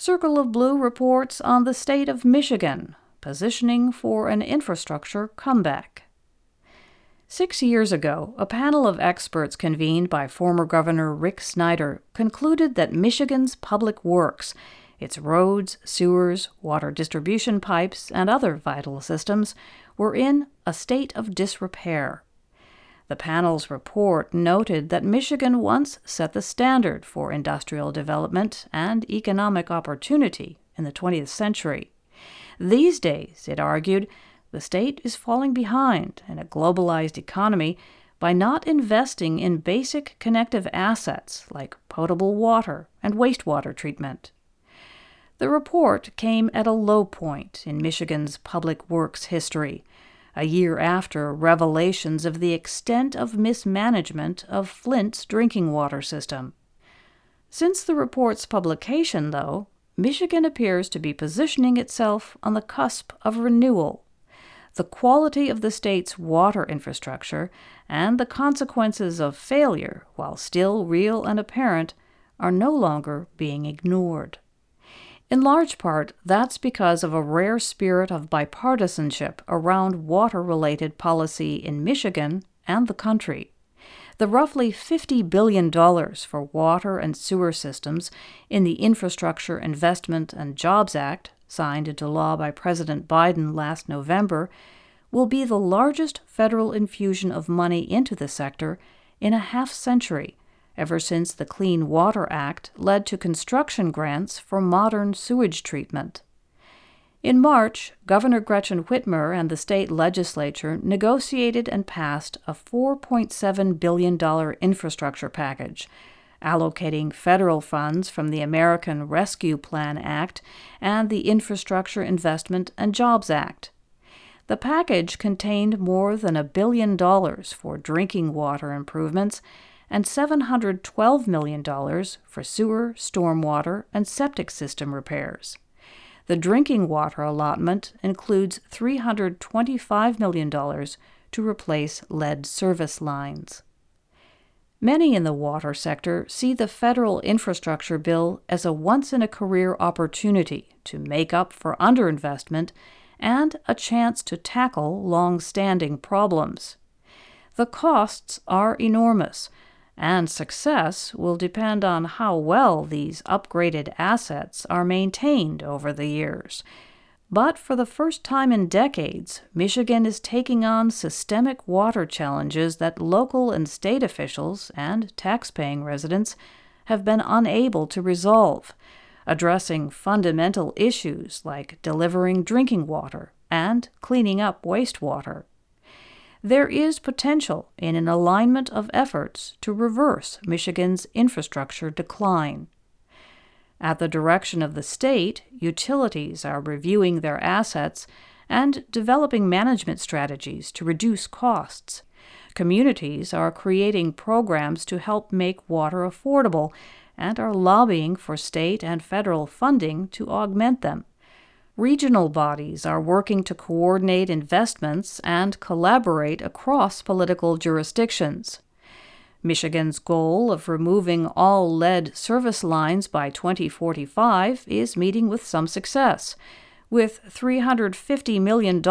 Circle of Blue reports on the state of Michigan, positioning for an infrastructure comeback. Six years ago, a panel of experts convened by former Governor Rick Snyder concluded that Michigan's public works, its roads, sewers, water distribution pipes, and other vital systems, were in a state of disrepair. The panel's report noted that Michigan once set the standard for industrial development and economic opportunity in the 20th century. These days, it argued, the state is falling behind in a globalized economy by not investing in basic connective assets like potable water and wastewater treatment. The report came at a low point in Michigan's public works history a year after revelations of the extent of mismanagement of Flint's drinking water system. Since the report's publication, though, Michigan appears to be positioning itself on the cusp of renewal. The quality of the state's water infrastructure and the consequences of failure, while still real and apparent, are no longer being ignored. In large part, that's because of a rare spirit of bipartisanship around water related policy in Michigan and the country. The roughly $50 billion for water and sewer systems in the Infrastructure Investment and Jobs Act, signed into law by President Biden last November, will be the largest federal infusion of money into the sector in a half century ever since the Clean Water Act led to construction grants for modern sewage treatment. In March, Governor Gretchen Whitmer and the state legislature negotiated and passed a $4.7 billion infrastructure package, allocating federal funds from the American Rescue Plan Act and the Infrastructure Investment and Jobs Act. The package contained more than a billion dollars for drinking water improvements and $712 million for sewer, stormwater, and septic system repairs. The drinking water allotment includes $325 million to replace lead service lines. Many in the water sector see the federal infrastructure bill as a once in a career opportunity to make up for underinvestment and a chance to tackle long standing problems. The costs are enormous and success will depend on how well these upgraded assets are maintained over the years. But for the first time in decades, Michigan is taking on systemic water challenges that local and state officials and taxpaying residents have been unable to resolve, addressing fundamental issues like delivering drinking water and cleaning up wastewater there is potential in an alignment of efforts to reverse Michigan's infrastructure decline. At the direction of the state, utilities are reviewing their assets and developing management strategies to reduce costs. Communities are creating programs to help make water affordable and are lobbying for state and federal funding to augment them. Regional bodies are working to coordinate investments and collaborate across political jurisdictions. Michigan's goal of removing all lead service lines by 2045 is meeting with some success, with $350 million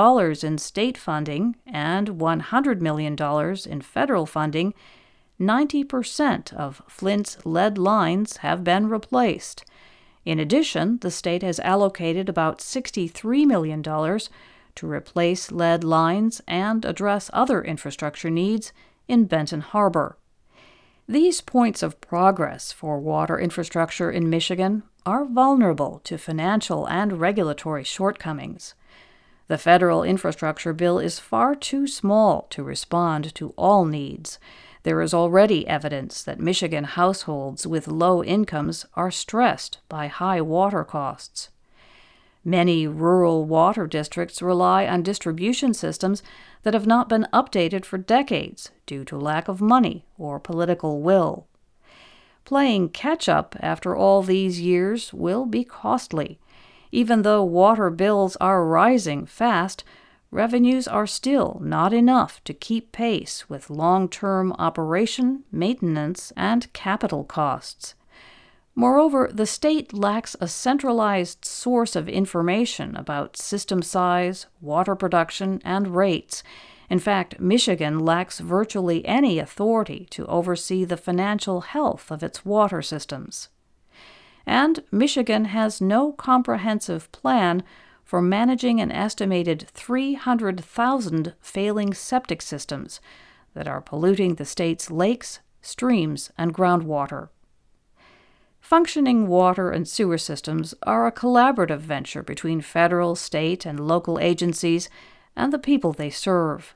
in state funding and $100 million in federal funding. 90% of Flint's lead lines have been replaced. In addition, the state has allocated about $63 million to replace lead lines and address other infrastructure needs in Benton Harbor. These points of progress for water infrastructure in Michigan are vulnerable to financial and regulatory shortcomings. The federal infrastructure bill is far too small to respond to all needs there is already evidence that Michigan households with low incomes are stressed by high water costs. Many rural water districts rely on distribution systems that have not been updated for decades due to lack of money or political will. Playing catch up after all these years will be costly. Even though water bills are rising fast, revenues are still not enough to keep pace with long term operation, maintenance, and capital costs. Moreover, the state lacks a centralized source of information about system size, water production, and rates. In fact, Michigan lacks virtually any authority to oversee the financial health of its water systems. And Michigan has no comprehensive plan for managing an estimated 300,000 failing septic systems that are polluting the state's lakes, streams, and groundwater. Functioning water and sewer systems are a collaborative venture between federal, state, and local agencies and the people they serve.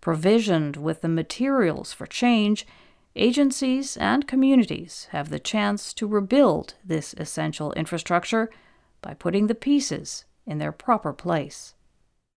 Provisioned with the materials for change, agencies and communities have the chance to rebuild this essential infrastructure by putting the pieces in their proper place.